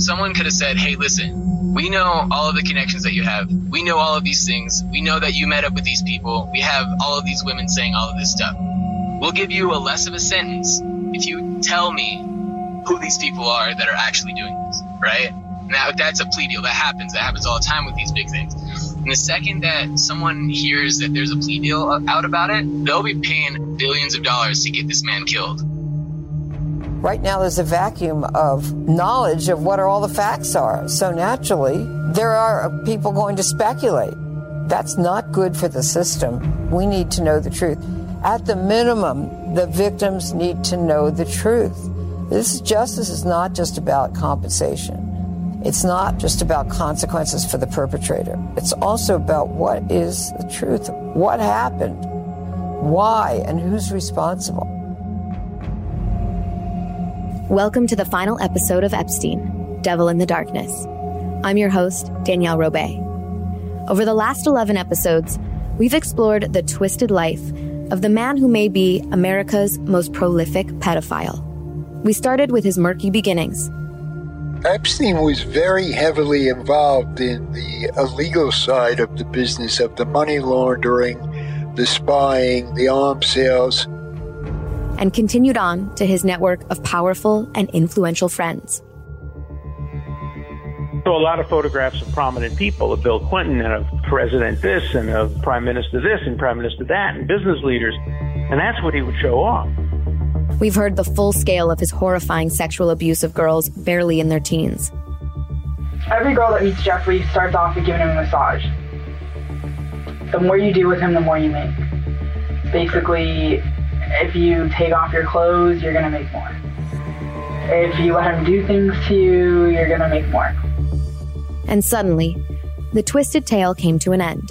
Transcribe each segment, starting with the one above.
Someone could have said, hey, listen, we know all of the connections that you have. We know all of these things. We know that you met up with these people. We have all of these women saying all of this stuff. We'll give you a less of a sentence if you tell me who these people are that are actually doing this, right? Now, that's a plea deal. That happens. That happens all the time with these big things. And the second that someone hears that there's a plea deal out about it, they'll be paying billions of dollars to get this man killed. Right now, there's a vacuum of knowledge of what all the facts are. So naturally, there are people going to speculate. That's not good for the system. We need to know the truth. At the minimum, the victims need to know the truth. This justice is not just about compensation. It's not just about consequences for the perpetrator. It's also about what is the truth. What happened? Why? And who's responsible? Welcome to the final episode of Epstein, Devil in the Darkness. I'm your host, Danielle Robay. Over the last 11 episodes, we've explored the twisted life of the man who may be America's most prolific pedophile. We started with his murky beginnings. Epstein was very heavily involved in the illegal side of the business of the money laundering, the spying, the arms sales, and continued on to his network of powerful and influential friends. So a lot of photographs of prominent people, of Bill Clinton and of President this and of Prime Minister this and Prime Minister that and business leaders. And that's what he would show off. We've heard the full scale of his horrifying sexual abuse of girls barely in their teens. Every girl that meets Jeffrey starts off with giving him a massage. The more you do with him, the more you make. Basically, if you take off your clothes, you're gonna make more. If you let him do things to you, you're gonna make more. And suddenly, the twisted tale came to an end.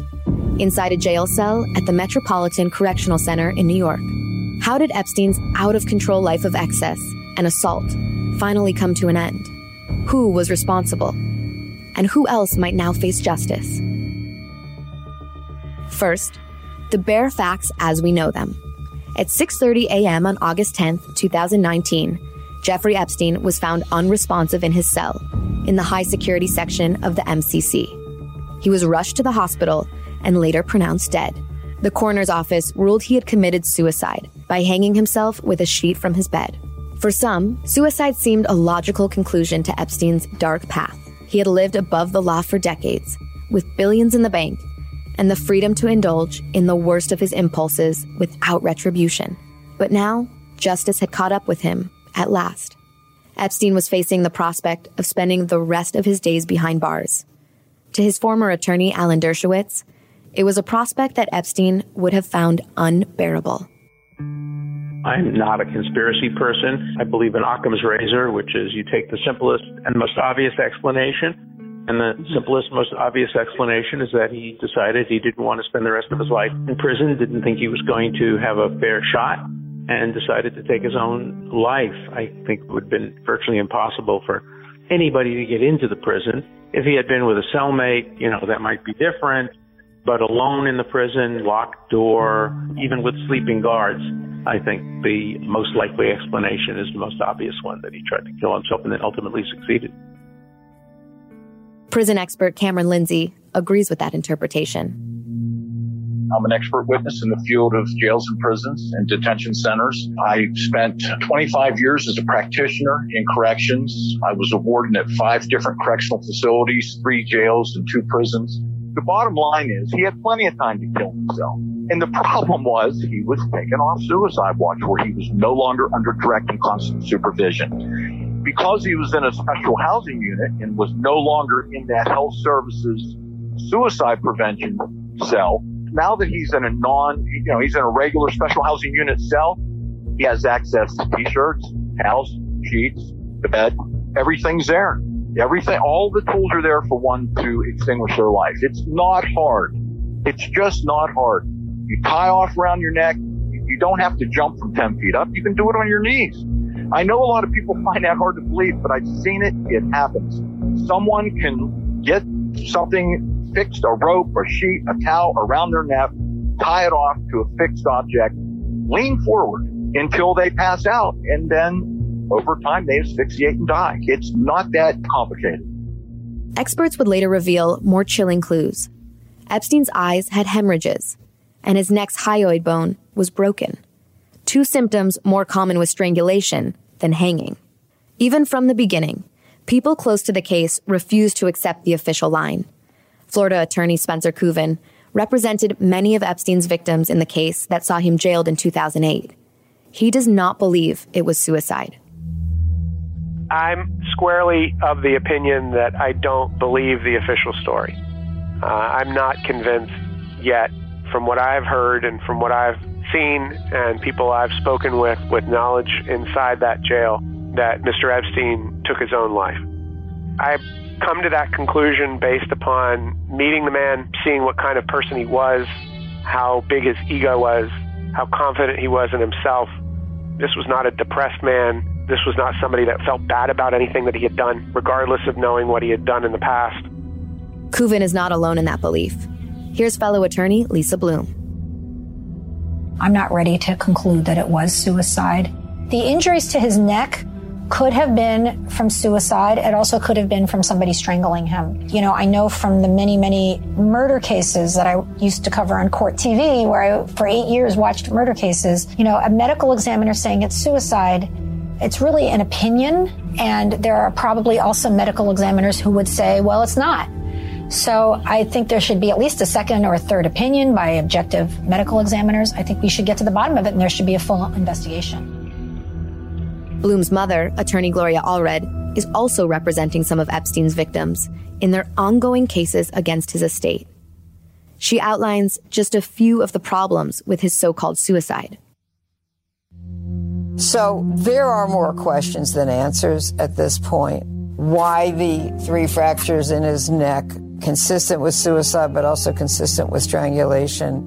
Inside a jail cell at the Metropolitan Correctional Center in New York. How did Epstein's out of control life of excess and assault finally come to an end? Who was responsible? And who else might now face justice? First, the bare facts as we know them. At 6:30 a.m. on August 10, 2019, Jeffrey Epstein was found unresponsive in his cell in the high security section of the MCC. He was rushed to the hospital and later pronounced dead. The coroner's office ruled he had committed suicide by hanging himself with a sheet from his bed. For some, suicide seemed a logical conclusion to Epstein's dark path. He had lived above the law for decades, with billions in the bank and the freedom to indulge in the worst of his impulses without retribution. But now, justice had caught up with him at last. Epstein was facing the prospect of spending the rest of his days behind bars. To his former attorney, Alan Dershowitz, it was a prospect that Epstein would have found unbearable. I'm not a conspiracy person. I believe in Occam's razor, which is you take the simplest and most obvious explanation. And the mm-hmm. simplest, most obvious explanation is that he decided he didn't want to spend the rest of his life in prison, didn't think he was going to have a fair shot, and decided to take his own life. I think it would have been virtually impossible for anybody to get into the prison. If he had been with a cellmate, you know, that might be different. But alone in the prison, locked door, even with sleeping guards, I think the most likely explanation is the most obvious one that he tried to kill himself and then ultimately succeeded. Prison expert Cameron Lindsay agrees with that interpretation. I'm an expert witness in the field of jails and prisons and detention centers. I spent 25 years as a practitioner in corrections. I was a warden at five different correctional facilities, three jails and two prisons. The bottom line is he had plenty of time to kill himself. And the problem was he was taken off suicide watch where he was no longer under direct and constant supervision. Because he was in a special housing unit and was no longer in that health services suicide prevention cell, now that he's in a non, you know, he's in a regular special housing unit cell, he has access to t-shirts, towels, sheets, the bed, everything's there. Everything, all the tools are there for one to extinguish their life. It's not hard. It's just not hard. You tie off around your neck. You don't have to jump from 10 feet up. You can do it on your knees. I know a lot of people find that hard to believe, but I've seen it. It happens. Someone can get something fixed, a rope, a sheet, a towel around their neck, tie it off to a fixed object, lean forward until they pass out, and then over time they asphyxiate and die. It's not that complicated. Experts would later reveal more chilling clues. Epstein's eyes had hemorrhages, and his neck's hyoid bone was broken. Two symptoms more common with strangulation than hanging. Even from the beginning, people close to the case refused to accept the official line. Florida attorney Spencer Kuvin represented many of Epstein's victims in the case that saw him jailed in 2008. He does not believe it was suicide. I'm squarely of the opinion that I don't believe the official story. Uh, I'm not convinced yet from what I've heard and from what I've seen and people I've spoken with with knowledge inside that jail that Mr. Epstein took his own life. I've come to that conclusion based upon meeting the man, seeing what kind of person he was, how big his ego was, how confident he was in himself. This was not a depressed man. This was not somebody that felt bad about anything that he had done, regardless of knowing what he had done in the past. Kuvin is not alone in that belief. Here's fellow attorney Lisa Bloom. I'm not ready to conclude that it was suicide. The injuries to his neck could have been from suicide. It also could have been from somebody strangling him. You know, I know from the many, many murder cases that I used to cover on court TV, where I, for eight years, watched murder cases, you know, a medical examiner saying it's suicide. It's really an opinion. And there are probably also medical examiners who would say, well, it's not. So I think there should be at least a second or a third opinion by objective medical examiners. I think we should get to the bottom of it and there should be a full investigation. Bloom's mother, attorney Gloria Allred, is also representing some of Epstein's victims in their ongoing cases against his estate. She outlines just a few of the problems with his so called suicide. So there are more questions than answers at this point. Why the three fractures in his neck, consistent with suicide, but also consistent with strangulation?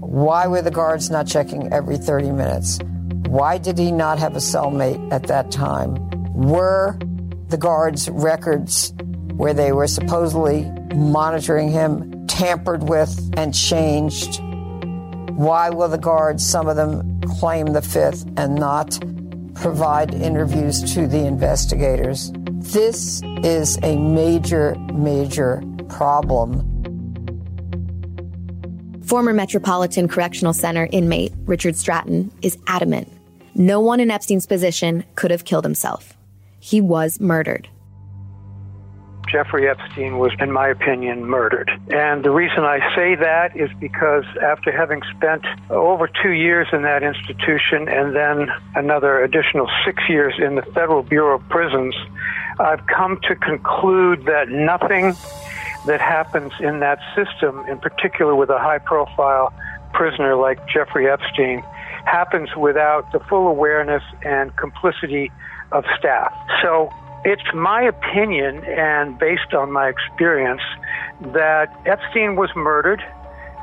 Why were the guards not checking every 30 minutes? Why did he not have a cellmate at that time? Were the guards' records where they were supposedly monitoring him tampered with and changed? Why will the guards, some of them, claim the fifth and not provide interviews to the investigators? This is a major, major problem. Former Metropolitan Correctional Center inmate Richard Stratton is adamant no one in Epstein's position could have killed himself. He was murdered. Jeffrey Epstein was, in my opinion, murdered. And the reason I say that is because after having spent over two years in that institution and then another additional six years in the Federal Bureau of Prisons, I've come to conclude that nothing that happens in that system, in particular with a high profile prisoner like Jeffrey Epstein, happens without the full awareness and complicity of staff. So it's my opinion and based on my experience that Epstein was murdered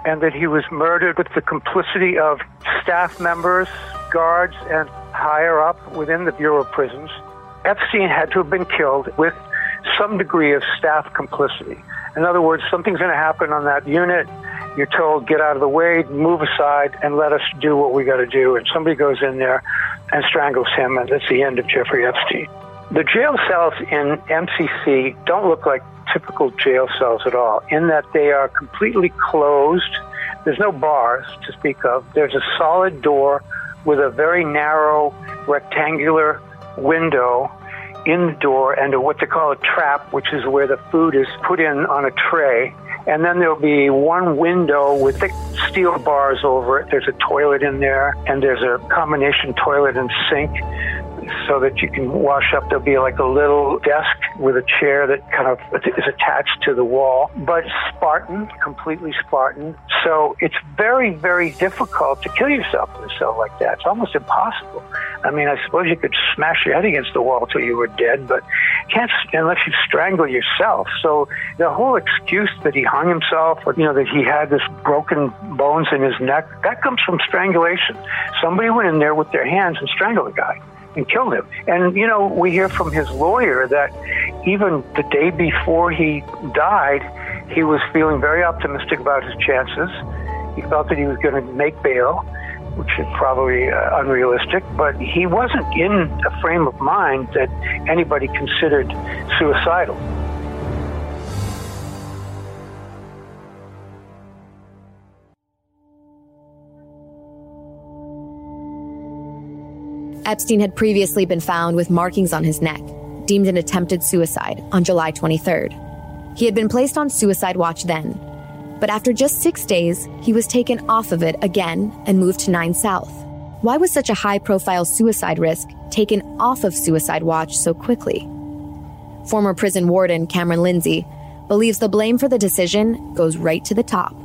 and that he was murdered with the complicity of staff members, guards, and higher up within the Bureau of Prisons. Epstein had to have been killed with some degree of staff complicity. In other words, something's going to happen on that unit you're told, get out of the way, move aside, and let us do what we got to do. And somebody goes in there and strangles him, and that's the end of Jeffrey Epstein. The jail cells in MCC don't look like typical jail cells at all, in that they are completely closed. There's no bars to speak of. There's a solid door with a very narrow rectangular window in the door and a, what they call a trap, which is where the food is put in on a tray. And then there'll be one window with thick steel bars over it. There's a toilet in there, and there's a combination toilet and sink so that you can wash up. There'll be like a little desk with a chair that kind of is attached to the wall, but Spartan, completely Spartan. So it's very, very difficult to kill yourself in a cell like that. It's almost impossible. I mean, I suppose you could smash your head against the wall till you were dead, but can't unless you strangle yourself. So the whole excuse that he hung himself, or you know, that he had this broken bones in his neck, that comes from strangulation. Somebody went in there with their hands and strangled the guy and killed him. And, you know, we hear from his lawyer that even the day before he died, he was feeling very optimistic about his chances. He felt that he was going to make bail, which is probably uh, unrealistic, but he wasn't in a frame of mind that anybody considered suicidal. Epstein had previously been found with markings on his neck, deemed an attempted suicide, on July 23rd. He had been placed on suicide watch then, but after just six days, he was taken off of it again and moved to 9 South. Why was such a high profile suicide risk taken off of suicide watch so quickly? Former prison warden Cameron Lindsay believes the blame for the decision goes right to the top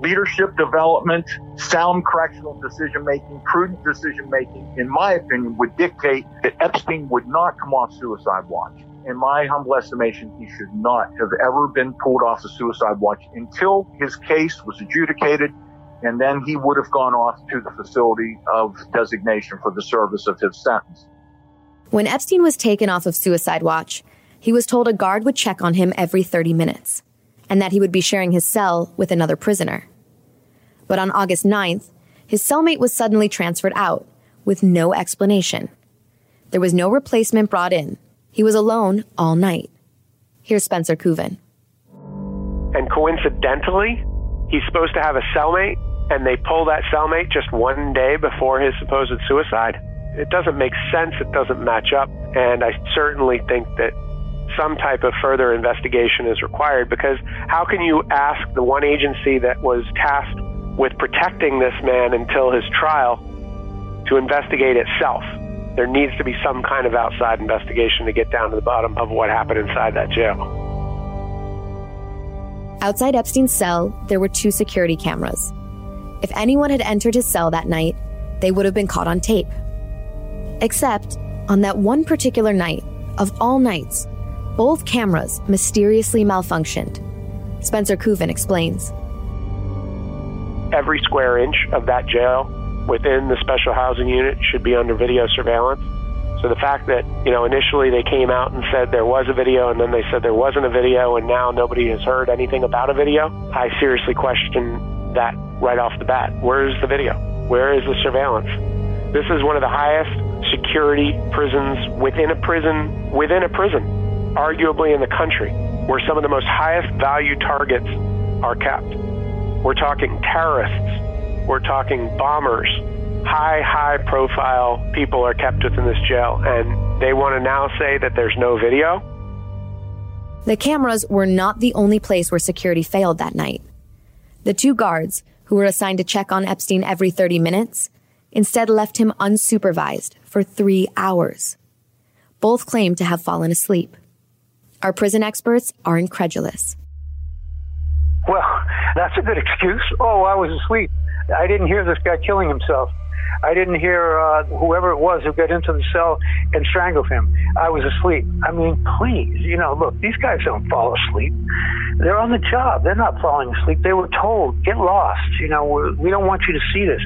leadership development, sound correctional decision making, prudent decision making, in my opinion, would dictate that Epstein would not come off suicide watch. In my humble estimation, he should not have ever been pulled off the suicide watch until his case was adjudicated, and then he would have gone off to the facility of designation for the service of his sentence. When Epstein was taken off of suicide watch, he was told a guard would check on him every 30 minutes and that he would be sharing his cell with another prisoner. But on August 9th, his cellmate was suddenly transferred out with no explanation. There was no replacement brought in. He was alone all night. Here's Spencer Kuvin. And coincidentally, he's supposed to have a cellmate, and they pull that cellmate just one day before his supposed suicide. It doesn't make sense. It doesn't match up. And I certainly think that some type of further investigation is required because how can you ask the one agency that was tasked with protecting this man until his trial to investigate itself? There needs to be some kind of outside investigation to get down to the bottom of what happened inside that jail. Outside Epstein's cell, there were two security cameras. If anyone had entered his cell that night, they would have been caught on tape. Except on that one particular night, of all nights, both cameras mysteriously malfunctioned. Spencer Kuvin explains. Every square inch of that jail within the special housing unit should be under video surveillance. So the fact that, you know, initially they came out and said there was a video and then they said there wasn't a video and now nobody has heard anything about a video, I seriously question that right off the bat. Where is the video? Where is the surveillance? This is one of the highest security prisons within a prison within a prison arguably in the country, where some of the most highest value targets are kept. We're talking terrorists, we're talking bombers. High, high profile people are kept within this jail, and they want to now say that there's no video. The cameras were not the only place where security failed that night. The two guards, who were assigned to check on Epstein every 30 minutes, instead left him unsupervised for three hours. Both claimed to have fallen asleep. Our prison experts are incredulous. Well, that's a good excuse. Oh, I was asleep. I didn't hear this guy killing himself. I didn't hear uh, whoever it was who got into the cell and strangled him. I was asleep. I mean, please, you know, look, these guys don't fall asleep. They're on the job. They're not falling asleep. They were told, get lost. You know, we don't want you to see this.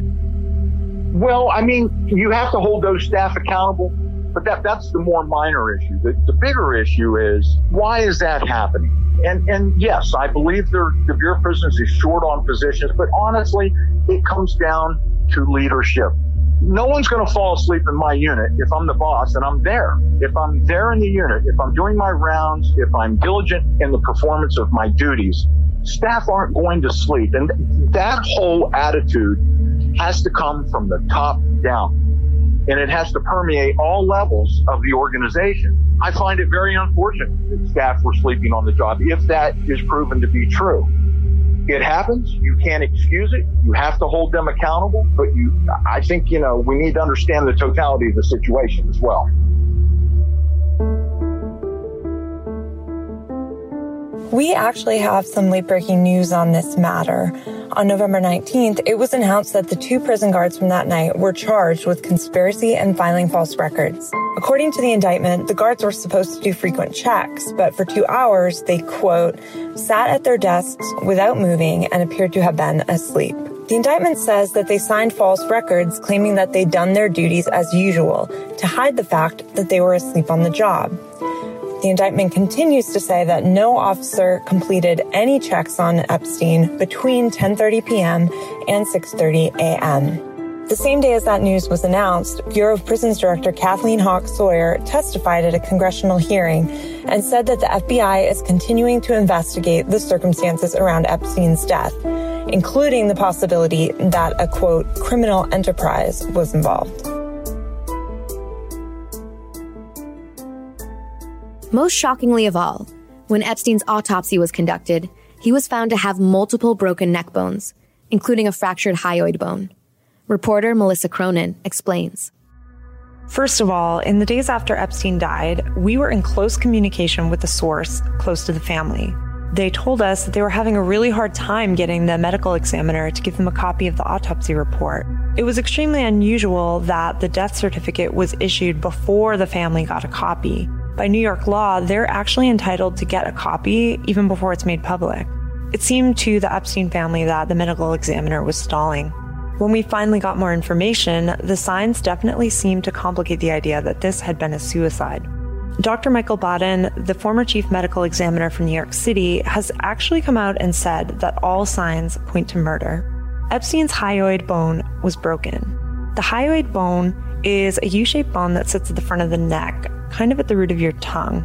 Well, I mean, you have to hold those staff accountable but that, that's the more minor issue. The, the bigger issue is why is that happening? And, and yes, I believe the Bureau of Prisons is short on positions, but honestly, it comes down to leadership. No one's going to fall asleep in my unit if I'm the boss and I'm there. If I'm there in the unit, if I'm doing my rounds, if I'm diligent in the performance of my duties, staff aren't going to sleep. And that whole attitude has to come from the top down. And it has to permeate all levels of the organization. I find it very unfortunate that staff were sleeping on the job if that is proven to be true. It happens. You can't excuse it. You have to hold them accountable. But you, I think, you know, we need to understand the totality of the situation as well. We actually have some late breaking news on this matter. On November 19th, it was announced that the two prison guards from that night were charged with conspiracy and filing false records. According to the indictment, the guards were supposed to do frequent checks, but for two hours, they, quote, sat at their desks without moving and appeared to have been asleep. The indictment says that they signed false records claiming that they'd done their duties as usual to hide the fact that they were asleep on the job. The indictment continues to say that no officer completed any checks on Epstein between 10:30 p.m. and 6:30 a.m. The same day as that news was announced, Bureau of Prisons Director Kathleen Hawk Sawyer testified at a congressional hearing and said that the FBI is continuing to investigate the circumstances around Epstein's death, including the possibility that a quote criminal enterprise was involved. Most shockingly of all, when Epstein's autopsy was conducted, he was found to have multiple broken neck bones, including a fractured hyoid bone. Reporter Melissa Cronin explains. First of all, in the days after Epstein died, we were in close communication with a source close to the family. They told us that they were having a really hard time getting the medical examiner to give them a copy of the autopsy report. It was extremely unusual that the death certificate was issued before the family got a copy. By New York law, they're actually entitled to get a copy even before it's made public. It seemed to the Epstein family that the medical examiner was stalling. When we finally got more information, the signs definitely seemed to complicate the idea that this had been a suicide. Dr. Michael Baden, the former chief medical examiner from New York City, has actually come out and said that all signs point to murder. Epstein's hyoid bone was broken. The hyoid bone is a U shaped bone that sits at the front of the neck, kind of at the root of your tongue.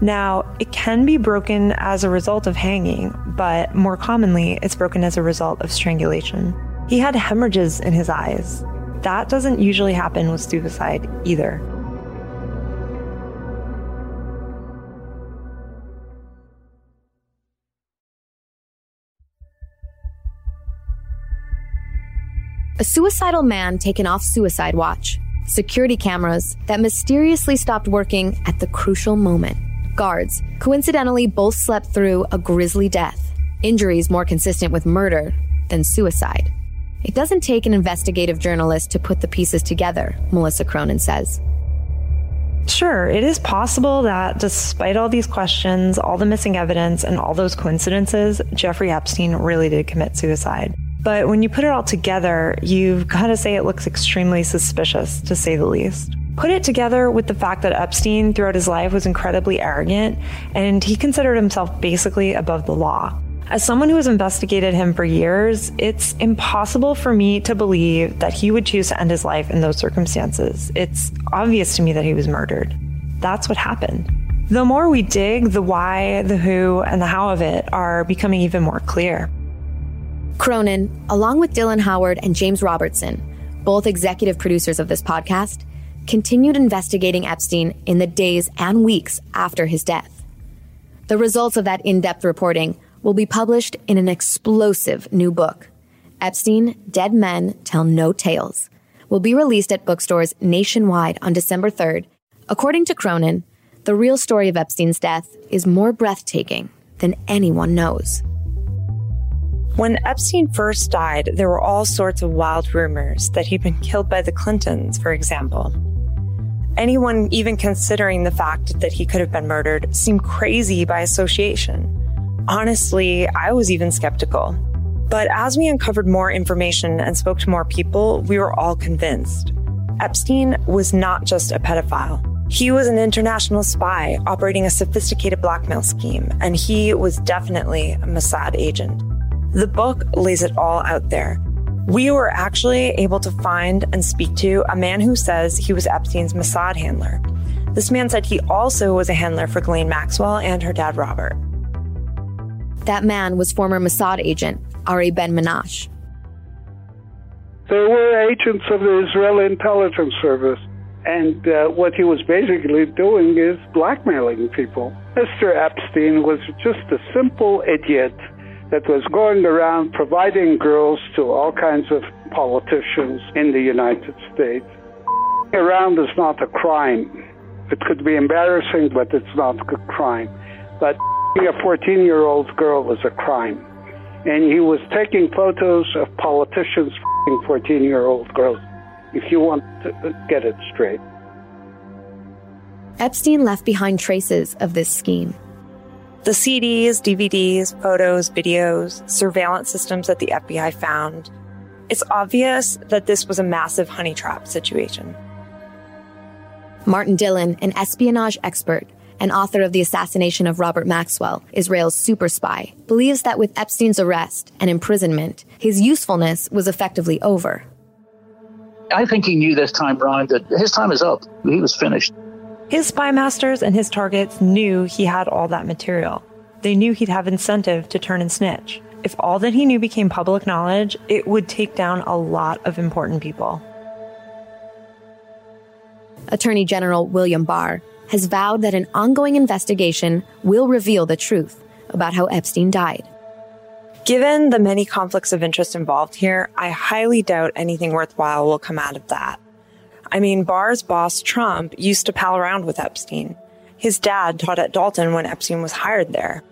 Now, it can be broken as a result of hanging, but more commonly, it's broken as a result of strangulation. He had hemorrhages in his eyes. That doesn't usually happen with suicide either. A suicidal man taken off suicide watch security cameras that mysteriously stopped working at the crucial moment. Guards, coincidentally, both slept through a grisly death, injuries more consistent with murder than suicide. It doesn't take an investigative journalist to put the pieces together, Melissa Cronin says. Sure, it is possible that despite all these questions, all the missing evidence, and all those coincidences, Jeffrey Epstein really did commit suicide. But when you put it all together, you've got to say it looks extremely suspicious, to say the least. Put it together with the fact that Epstein throughout his life was incredibly arrogant and he considered himself basically above the law. As someone who has investigated him for years, it's impossible for me to believe that he would choose to end his life in those circumstances. It's obvious to me that he was murdered. That's what happened. The more we dig, the why, the who, and the how of it are becoming even more clear. Cronin, along with Dylan Howard and James Robertson, both executive producers of this podcast, continued investigating Epstein in the days and weeks after his death. The results of that in depth reporting will be published in an explosive new book. Epstein Dead Men Tell No Tales will be released at bookstores nationwide on December 3rd. According to Cronin, the real story of Epstein's death is more breathtaking than anyone knows. When Epstein first died, there were all sorts of wild rumors that he'd been killed by the Clintons, for example. Anyone even considering the fact that he could have been murdered seemed crazy by association. Honestly, I was even skeptical. But as we uncovered more information and spoke to more people, we were all convinced. Epstein was not just a pedophile. He was an international spy operating a sophisticated blackmail scheme, and he was definitely a Mossad agent. The book lays it all out there. We were actually able to find and speak to a man who says he was Epstein's Mossad handler. This man said he also was a handler for Ghislaine Maxwell and her dad, Robert. That man was former Mossad agent Ari Ben Menashe. They were agents of the Israeli intelligence service. And uh, what he was basically doing is blackmailing people. Mr. Epstein was just a simple idiot that was going around providing girls to all kinds of politicians in the United States. Around is not a crime. It could be embarrassing, but it's not a crime. But a 14 year old girl is a crime. And he was taking photos of politicians 14 year old girls, if you want to get it straight. Epstein left behind traces of this scheme. The CDs, DVDs, photos, videos, surveillance systems that the FBI found. It's obvious that this was a massive honey trap situation. Martin Dillon, an espionage expert and author of The Assassination of Robert Maxwell, Israel's super spy, believes that with Epstein's arrest and imprisonment, his usefulness was effectively over. I think he knew this time, Brian, that his time is up. He was finished. His spy masters and his targets knew he had all that material. They knew he'd have incentive to turn and snitch. If all that he knew became public knowledge, it would take down a lot of important people. Attorney General William Barr has vowed that an ongoing investigation will reveal the truth about how Epstein died. Given the many conflicts of interest involved here, I highly doubt anything worthwhile will come out of that. I mean, Barr's boss, Trump, used to pal around with Epstein. His dad taught at Dalton when Epstein was hired there.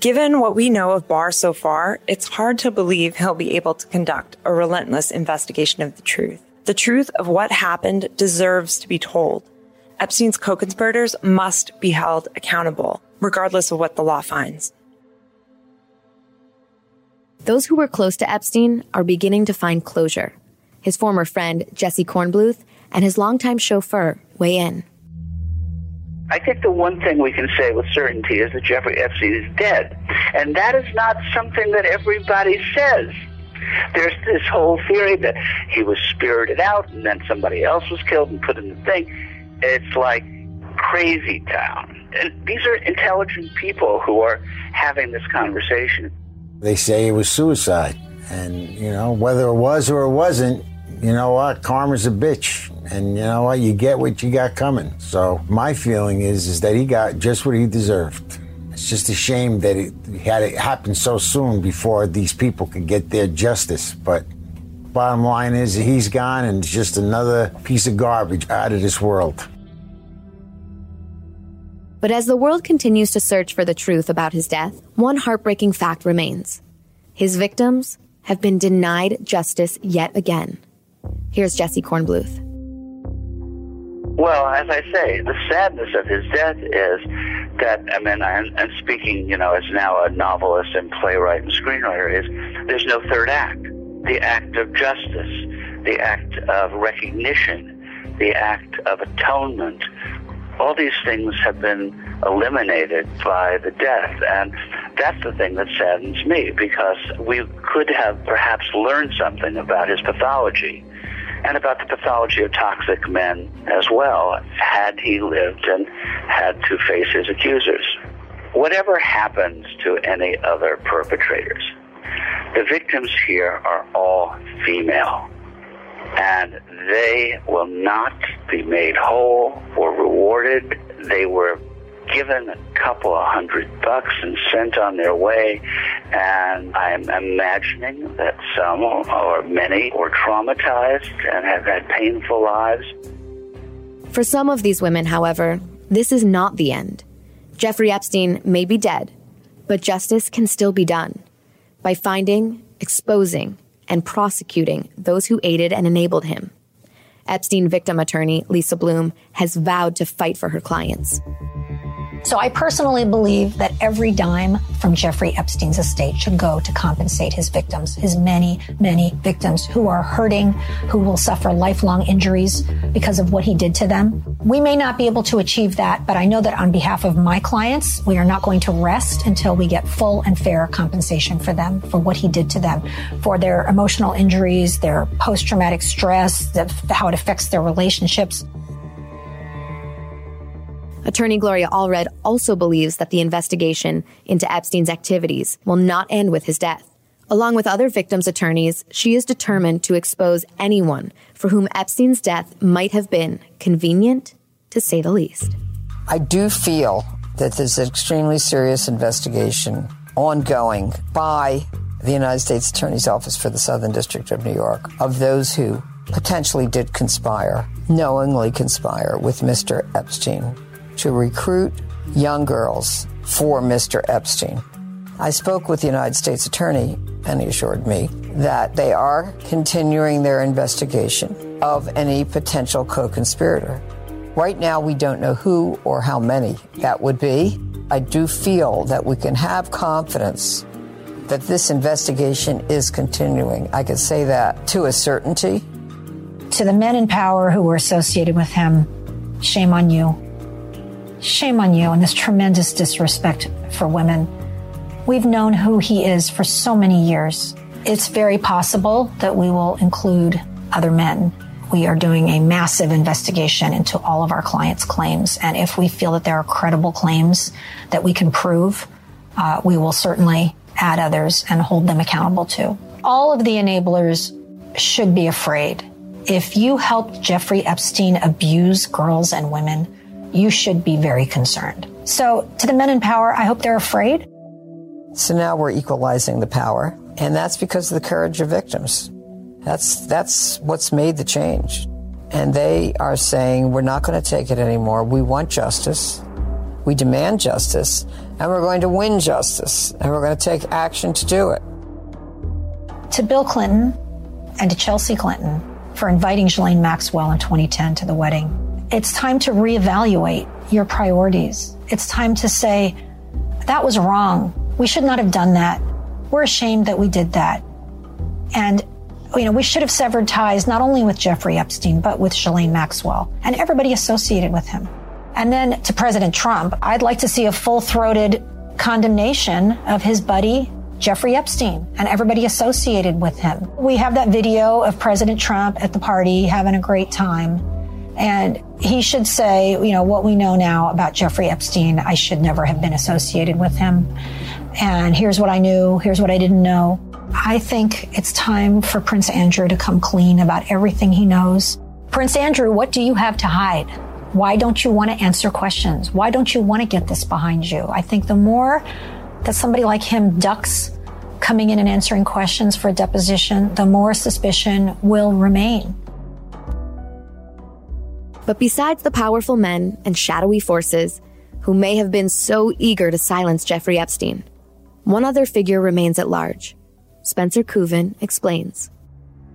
Given what we know of Barr so far, it's hard to believe he'll be able to conduct a relentless investigation of the truth. The truth of what happened deserves to be told. Epstein's co-conspirators must be held accountable, regardless of what the law finds. Those who were close to Epstein are beginning to find closure. His former friend, Jesse Kornbluth, and his longtime chauffeur weigh in. I think the one thing we can say with certainty is that Jeffrey Epstein is dead. And that is not something that everybody says. There's this whole theory that he was spirited out and then somebody else was killed and put in the thing. It's like crazy town. And these are intelligent people who are having this conversation. They say it was suicide. And, you know, whether it was or it wasn't, you know what? Karma's a bitch. And you know what? You get what you got coming. So my feeling is, is that he got just what he deserved. It's just a shame that it had it happen so soon before these people could get their justice. But bottom line is he's gone and it's just another piece of garbage out of this world. But as the world continues to search for the truth about his death, one heartbreaking fact remains. His victims have been denied justice yet again. Here's Jesse Kornbluth. Well, as I say, the sadness of his death is that, I mean, I'm, I'm speaking, you know, as now a novelist and playwright and screenwriter, is there's no third act. The act of justice, the act of recognition, the act of atonement, all these things have been eliminated by the death. And that's the thing that saddens me because we could have perhaps learned something about his pathology and about the pathology of toxic men as well, had he lived and had to face his accusers. Whatever happens to any other perpetrators, the victims here are all female and they will not be made whole or rewarded. They were given a couple of hundred bucks and sent on their way. And I'm imagining that some or many were traumatized and have had painful lives. For some of these women, however, this is not the end. Jeffrey Epstein may be dead, but justice can still be done by finding, exposing, and prosecuting those who aided and enabled him. Epstein victim attorney Lisa Bloom has vowed to fight for her clients. So I personally believe that every dime from Jeffrey Epstein's estate should go to compensate his victims, his many, many victims who are hurting, who will suffer lifelong injuries because of what he did to them. We may not be able to achieve that, but I know that on behalf of my clients, we are not going to rest until we get full and fair compensation for them, for what he did to them, for their emotional injuries, their post-traumatic stress, how it affects their relationships. Attorney Gloria Allred also believes that the investigation into Epstein's activities will not end with his death. Along with other victims' attorneys, she is determined to expose anyone for whom Epstein's death might have been convenient, to say the least. I do feel that there's an extremely serious investigation ongoing by the United States Attorney's Office for the Southern District of New York of those who potentially did conspire, knowingly conspire with Mr. Epstein to recruit young girls for Mr. Epstein. I spoke with the United States Attorney, and he assured me that they are continuing their investigation of any potential co conspirator. Right now, we don't know who or how many that would be. I do feel that we can have confidence that this investigation is continuing. I can say that to a certainty. To the men in power who were associated with him, shame on you. Shame on you and this tremendous disrespect for women. We've known who he is for so many years. It's very possible that we will include other men. We are doing a massive investigation into all of our clients' claims. And if we feel that there are credible claims that we can prove, uh, we will certainly add others and hold them accountable too. All of the enablers should be afraid. If you helped Jeffrey Epstein abuse girls and women, you should be very concerned. So, to the men in power, I hope they're afraid. So now we're equalizing the power, and that's because of the courage of victims. That's that's what's made the change. And they are saying we're not going to take it anymore. We want justice. We demand justice, and we're going to win justice, and we're going to take action to do it. To Bill Clinton and to Chelsea Clinton for inviting Ghislaine Maxwell in 2010 to the wedding it's time to reevaluate your priorities. It's time to say, that was wrong. We should not have done that. We're ashamed that we did that. And, you know, we should have severed ties not only with Jeffrey Epstein, but with Ghislaine Maxwell and everybody associated with him. And then to President Trump, I'd like to see a full throated condemnation of his buddy, Jeffrey Epstein, and everybody associated with him. We have that video of President Trump at the party having a great time. And he should say, you know, what we know now about Jeffrey Epstein, I should never have been associated with him. And here's what I knew, here's what I didn't know. I think it's time for Prince Andrew to come clean about everything he knows. Prince Andrew, what do you have to hide? Why don't you want to answer questions? Why don't you want to get this behind you? I think the more that somebody like him ducks coming in and answering questions for a deposition, the more suspicion will remain. But besides the powerful men and shadowy forces who may have been so eager to silence Jeffrey Epstein, one other figure remains at large. Spencer Kuvin explains.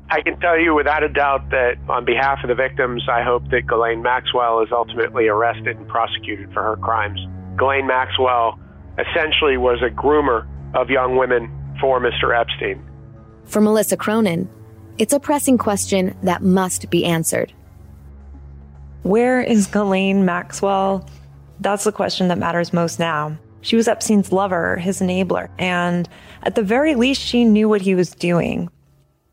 I can tell you without a doubt that on behalf of the victims, I hope that Ghislaine Maxwell is ultimately arrested and prosecuted for her crimes. Ghislaine Maxwell essentially was a groomer of young women for Mr. Epstein. For Melissa Cronin, it's a pressing question that must be answered. Where is Ghislaine Maxwell? That's the question that matters most now. She was Epstein's lover, his enabler, and at the very least, she knew what he was doing.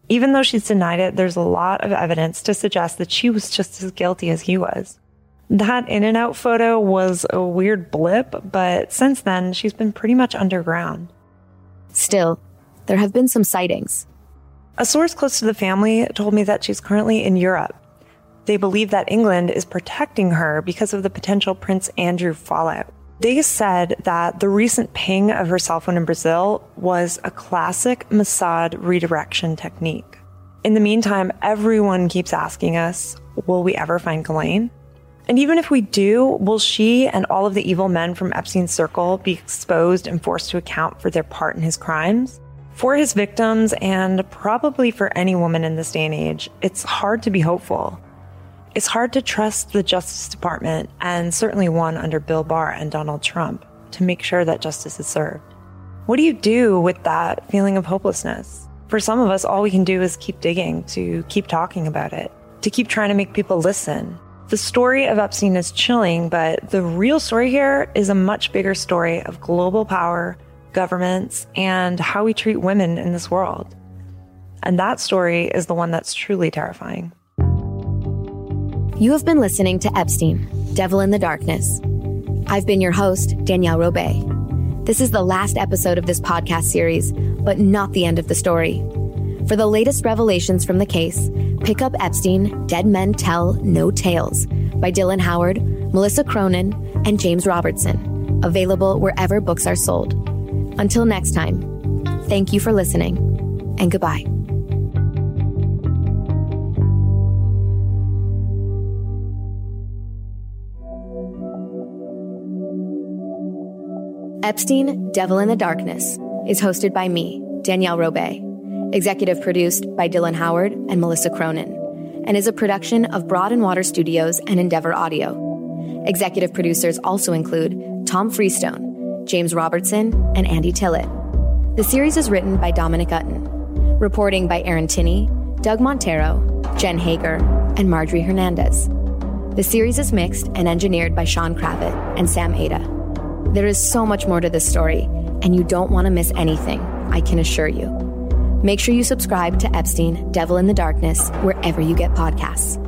Even though she's denied it, there's a lot of evidence to suggest that she was just as guilty as he was. That in and out photo was a weird blip, but since then, she's been pretty much underground. Still, there have been some sightings. A source close to the family told me that she's currently in Europe they believe that England is protecting her because of the potential Prince Andrew fallout. They said that the recent ping of her cell phone in Brazil was a classic Mossad redirection technique. In the meantime, everyone keeps asking us, will we ever find Ghislaine? And even if we do, will she and all of the evil men from Epstein's circle be exposed and forced to account for their part in his crimes? For his victims, and probably for any woman in this day and age, it's hard to be hopeful. It's hard to trust the Justice Department, and certainly one under Bill Barr and Donald Trump, to make sure that justice is served. What do you do with that feeling of hopelessness? For some of us, all we can do is keep digging, to keep talking about it, to keep trying to make people listen. The story of Epstein is chilling, but the real story here is a much bigger story of global power, governments, and how we treat women in this world. And that story is the one that's truly terrifying. You have been listening to Epstein, Devil in the Darkness, I've been your host, Danielle Robay. This is the last episode of this podcast series, but not the end of the story. For the latest revelations from the case, pick up Epstein Dead Men Tell No Tales by Dylan Howard, Melissa Cronin, and James Robertson, available wherever books are sold. Until next time, thank you for listening, and goodbye. Epstein Devil in the Darkness is hosted by me, Danielle Robay, executive produced by Dylan Howard and Melissa Cronin, and is a production of Broad and Water Studios and Endeavor Audio. Executive producers also include Tom Freestone, James Robertson, and Andy Tillett. The series is written by Dominic Utton, reporting by Aaron Tinney, Doug Montero, Jen Hager, and Marjorie Hernandez. The series is mixed and engineered by Sean Kravitz and Sam Ada. There is so much more to this story, and you don't want to miss anything, I can assure you. Make sure you subscribe to Epstein Devil in the Darkness wherever you get podcasts.